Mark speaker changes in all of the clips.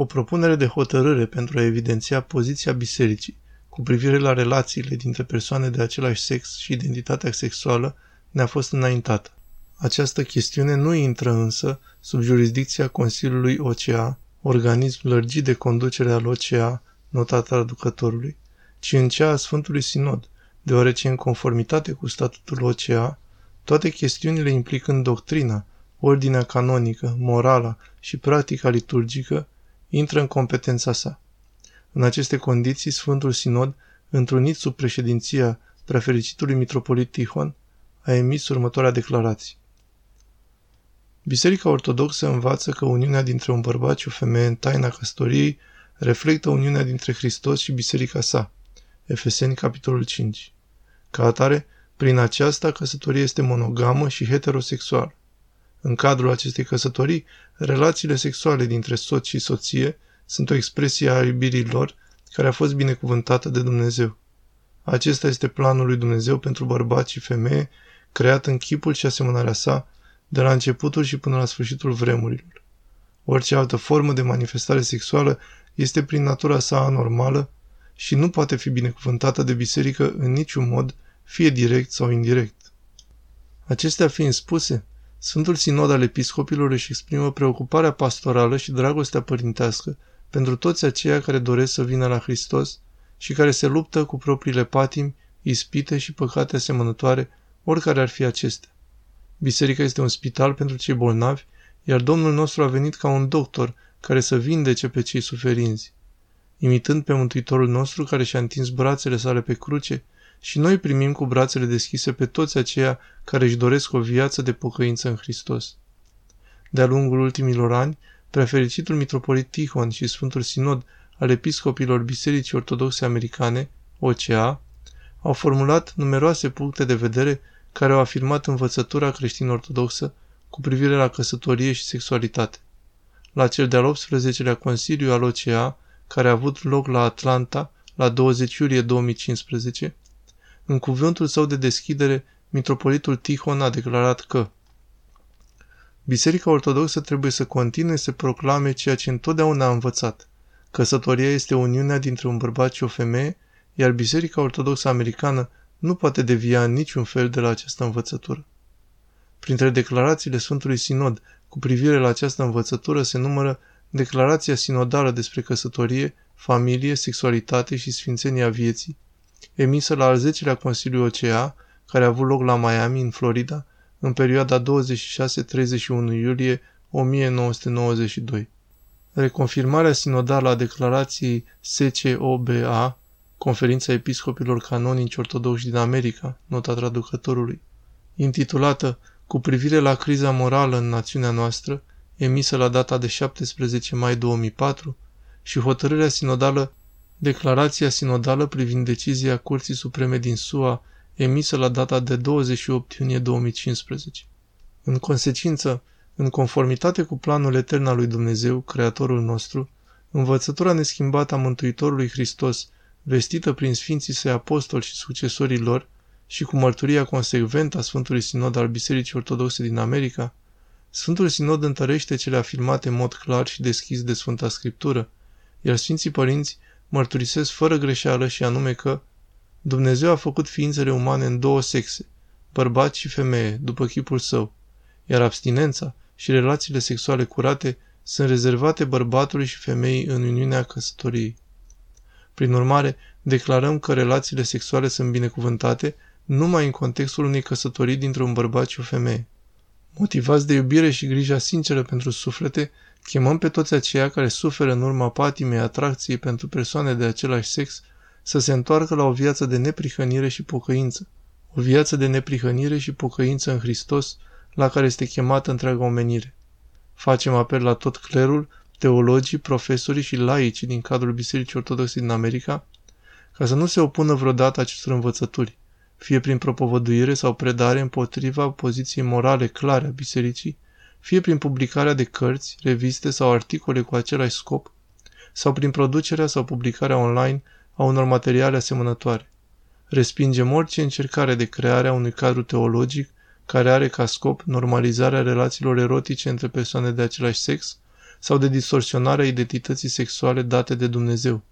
Speaker 1: o propunere de hotărâre pentru a evidenția poziția bisericii cu privire la relațiile dintre persoane de același sex și identitatea sexuală ne-a fost înaintată. Această chestiune nu intră însă sub jurisdicția Consiliului OCA, organism lărgit de conducere al OCA, nota traducătorului, ci în cea a Sfântului Sinod, deoarece în conformitate cu statutul OCA, toate chestiunile implicând doctrina, ordinea canonică, morala și practica liturgică intră în competența sa. În aceste condiții, Sfântul Sinod, întrunit sub președinția prefericitului mitropolit Tihon, a emis următoarea declarație. Biserica Ortodoxă învață că uniunea dintre un bărbat și o femeie în taina căsătoriei reflectă uniunea dintre Hristos și biserica sa. Efeseni, capitolul 5. Ca atare, prin aceasta, căsătoria este monogamă și heterosexuală. În cadrul acestei căsătorii, relațiile sexuale dintre soț și soție sunt o expresie a iubirii lor care a fost binecuvântată de Dumnezeu. Acesta este planul lui Dumnezeu pentru bărbat și femeie, creat în chipul și asemănarea sa, de la începutul și până la sfârșitul vremurilor. Orice altă formă de manifestare sexuală este prin natura sa anormală și nu poate fi binecuvântată de biserică în niciun mod, fie direct sau indirect. Acestea fiind spuse, Sfântul Sinod al Episcopilor își exprimă preocuparea pastorală și dragostea părintească pentru toți aceia care doresc să vină la Hristos și care se luptă cu propriile patimi, ispite și păcate asemănătoare, oricare ar fi acestea. Biserica este un spital pentru cei bolnavi, iar Domnul nostru a venit ca un doctor care să vindece pe cei suferinzi. Imitând pe Mântuitorul nostru care și-a întins brațele sale pe cruce, și noi primim cu brațele deschise pe toți aceia care își doresc o viață de pocăință în Hristos. De-a lungul ultimilor ani, prefericitul mitropolit Tihon și Sfântul Sinod al Episcopilor Bisericii Ortodoxe Americane, OCA, au formulat numeroase puncte de vedere care au afirmat învățătura creștin-ortodoxă cu privire la căsătorie și sexualitate. La cel de-al 18-lea Consiliu al OCA, care a avut loc la Atlanta la 20 iulie 2015, în cuvântul său de deschidere, mitropolitul Tihon a declarat că Biserica Ortodoxă trebuie să continue să proclame ceea ce întotdeauna a învățat. Căsătoria este uniunea dintre un bărbat și o femeie, iar Biserica Ortodoxă Americană nu poate devia în niciun fel de la această învățătură. Printre declarațiile Sfântului Sinod cu privire la această învățătură se numără Declarația sinodală despre căsătorie, familie, sexualitate și sfințenia vieții, emisă la al 10-lea Consiliu OCA, care a avut loc la Miami, în Florida, în perioada 26-31 iulie 1992. Reconfirmarea sinodală a declarației SCOBA, Conferința Episcopilor Canonici Ortodoxi din America, nota traducătorului, intitulată Cu privire la criza morală în națiunea noastră, emisă la data de 17 mai 2004, și hotărârea sinodală Declarația sinodală privind decizia Curții Supreme din SUA, emisă la data de 28 iunie 2015. În consecință, în conformitate cu planul etern al lui Dumnezeu, Creatorul nostru, învățătura neschimbată a Mântuitorului Hristos, vestită prin Sfinții Săi Apostoli și succesorii lor, și cu mărturia consecventă a Sfântului Sinod al Bisericii Ortodoxe din America, Sfântul Sinod întărește cele afirmate în mod clar și deschis de Sfânta Scriptură, iar Sfinții Părinți mărturisesc fără greșeală și anume că Dumnezeu a făcut ființele umane în două sexe, bărbat și femeie, după chipul său, iar abstinența și relațiile sexuale curate sunt rezervate bărbatului și femeii în uniunea căsătoriei. Prin urmare, declarăm că relațiile sexuale sunt binecuvântate numai în contextul unei căsătorii dintre un bărbat și o femeie. Motivați de iubire și grija sinceră pentru suflete, Chemăm pe toți aceia care suferă în urma patimei atracției pentru persoane de același sex să se întoarcă la o viață de neprihănire și pocăință. O viață de neprihănire și pocăință în Hristos, la care este chemată întreaga omenire. Facem apel la tot clerul, teologii, profesorii și laicii din cadrul Bisericii Ortodoxe din America, ca să nu se opună vreodată acestor învățături, fie prin propovăduire sau predare împotriva poziției morale clare a bisericii, fie prin publicarea de cărți, reviste sau articole cu același scop, sau prin producerea sau publicarea online a unor materiale asemănătoare. Respingem orice încercare de creare a unui cadru teologic care are ca scop normalizarea relațiilor erotice între persoane de același sex sau de distorsionarea identității sexuale date de Dumnezeu.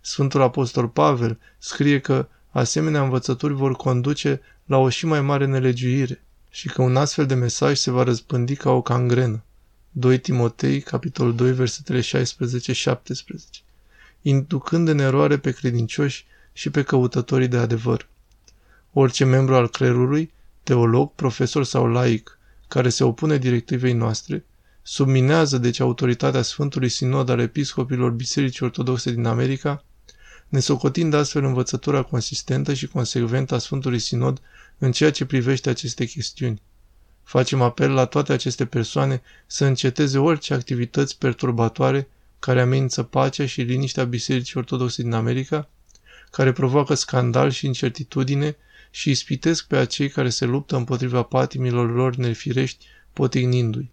Speaker 1: Sfântul Apostol Pavel scrie că asemenea învățături vor conduce la o și mai mare nelegiuire și că un astfel de mesaj se va răspândi ca o cangrenă. 2 Timotei, capitolul 2, versetele 16-17 inducând în eroare pe credincioși și pe căutătorii de adevăr. Orice membru al clerului, teolog, profesor sau laic, care se opune directivei noastre, subminează deci autoritatea Sfântului Sinod al Episcopilor Bisericii Ortodoxe din America, nesocotind astfel învățătura consistentă și consecventă a Sfântului Sinod în ceea ce privește aceste chestiuni. Facem apel la toate aceste persoane să înceteze orice activități perturbatoare care amenință pacea și liniștea Bisericii Ortodoxe din America, care provoacă scandal și incertitudine și ispitesc pe acei care se luptă împotriva patimilor lor nefirești, potignindu-i.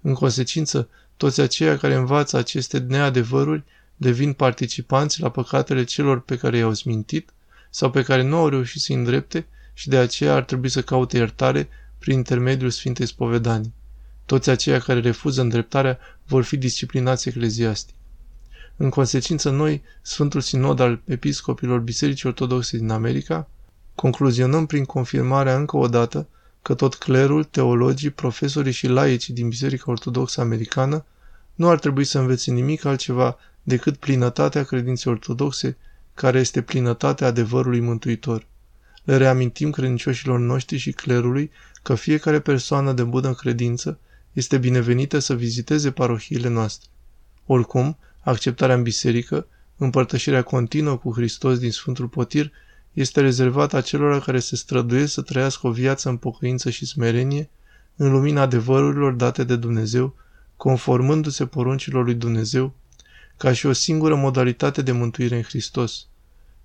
Speaker 1: În consecință, toți aceia care învață aceste neadevăruri devin participanți la păcatele celor pe care i-au smintit sau pe care nu au reușit să-i îndrepte și de aceea ar trebui să caute iertare prin intermediul Sfintei Spovedanii. Toți aceia care refuză îndreptarea vor fi disciplinați ecleziastic. În consecință, noi, Sfântul Sinod al Episcopilor Bisericii Ortodoxe din America, concluzionăm prin confirmarea încă o dată că tot clerul, teologii, profesorii și laicii din Biserica Ortodoxă Americană nu ar trebui să învețe nimic altceva decât plinătatea credinței ortodoxe, care este plinătatea adevărului mântuitor. Le reamintim credincioșilor noștri și clerului că fiecare persoană de bună credință este binevenită să viziteze parohiile noastre. Oricum, acceptarea în biserică, împărtășirea continuă cu Hristos din Sfântul Potir, este rezervată acelora care se străduiesc să trăiască o viață în pocăință și smerenie, în lumina adevărurilor date de Dumnezeu, conformându-se poruncilor lui Dumnezeu, ca și o singură modalitate de mântuire în Hristos.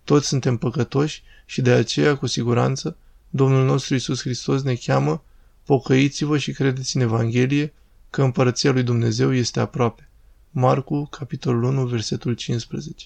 Speaker 1: Toți suntem păcătoși și de aceea, cu siguranță, Domnul nostru Isus Hristos ne cheamă Pocăiți-vă și credeți în Evanghelie că împărăția lui Dumnezeu este aproape. Marcu, capitolul 1, versetul 15.